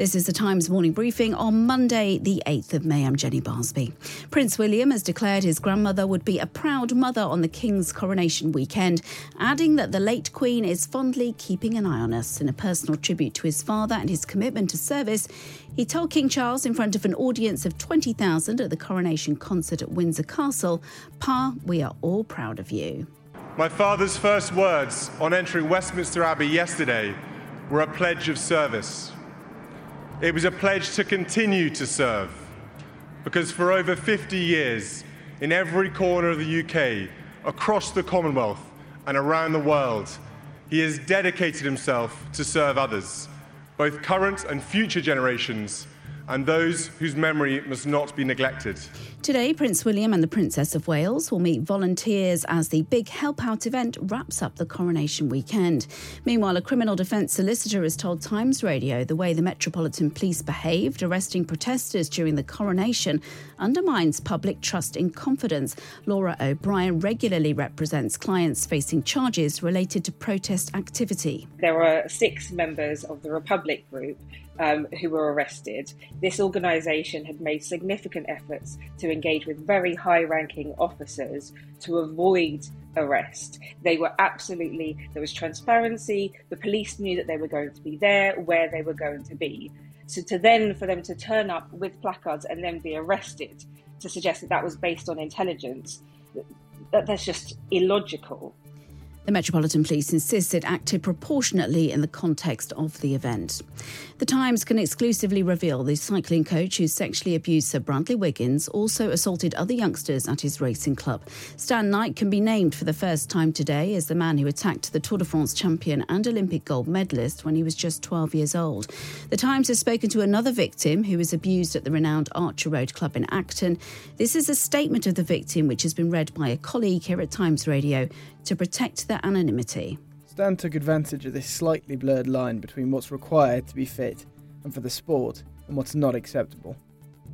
This is the Times morning briefing on Monday, the 8th of May. I'm Jenny Barsby. Prince William has declared his grandmother would be a proud mother on the King's coronation weekend, adding that the late Queen is fondly keeping an eye on us. In a personal tribute to his father and his commitment to service, he told King Charles in front of an audience of 20,000 at the coronation concert at Windsor Castle, Pa, we are all proud of you. My father's first words on entering Westminster Abbey yesterday were a pledge of service. It was a pledge to continue to serve, because for over 50 years, in every corner of the UK, across the Commonwealth, and around the world, he has dedicated himself to serve others, both current and future generations and those whose memory must not be neglected. Today, Prince William and the Princess of Wales will meet volunteers as the big Help Out event wraps up the coronation weekend. Meanwhile, a criminal defence solicitor has told Times Radio the way the Metropolitan Police behaved, arresting protesters during the coronation, undermines public trust in confidence. Laura O'Brien regularly represents clients facing charges related to protest activity. There were six members of the Republic Group um, who were arrested. This organisation had made significant efforts to engage with very high ranking officers to avoid arrest. They were absolutely, there was transparency, the police knew that they were going to be there, where they were going to be. So to then, for them to turn up with placards and then be arrested, to suggest that that was based on intelligence, that, that's just illogical. The Metropolitan Police insist it acted proportionately in the context of the event. The Times can exclusively reveal the cycling coach who sexually abused Sir Bradley Wiggins also assaulted other youngsters at his racing club. Stan Knight can be named for the first time today as the man who attacked the Tour de France champion and Olympic gold medalist when he was just 12 years old. The Times has spoken to another victim who was abused at the renowned Archer Road Club in Acton. This is a statement of the victim which has been read by a colleague here at Times Radio to protect their anonymity. Stan took advantage of this slightly blurred line between what's required to be fit and for the sport and what's not acceptable.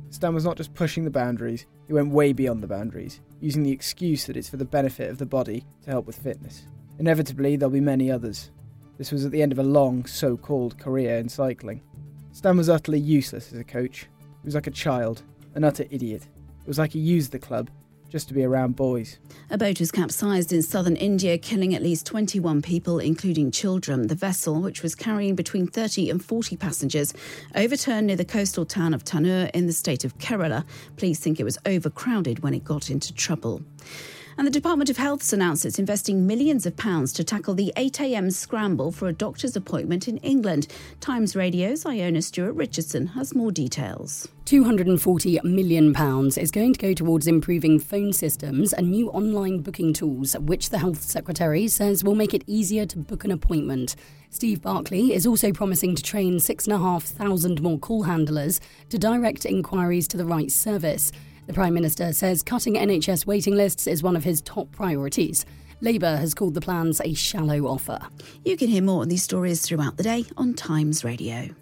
Stan was not just pushing the boundaries, he went way beyond the boundaries, using the excuse that it's for the benefit of the body to help with fitness. Inevitably, there'll be many others. This was at the end of a long, so called career in cycling. Stan was utterly useless as a coach. He was like a child, an utter idiot. It was like he used the club just to be around boys. A boat was capsized in southern India, killing at least 21 people, including children. The vessel, which was carrying between 30 and 40 passengers, overturned near the coastal town of Tanur in the state of Kerala. Police think it was overcrowded when it got into trouble. And the Department of Health's announced it's investing millions of pounds to tackle the 8am scramble for a doctor's appointment in England. Times Radio's Iona Stewart Richardson has more details. £240 million is going to go towards improving phone systems and new online booking tools, which the Health Secretary says will make it easier to book an appointment. Steve Barclay is also promising to train 6,500 more call handlers to direct inquiries to the right service. The Prime Minister says cutting NHS waiting lists is one of his top priorities. Labour has called the plans a shallow offer. You can hear more on these stories throughout the day on Times Radio.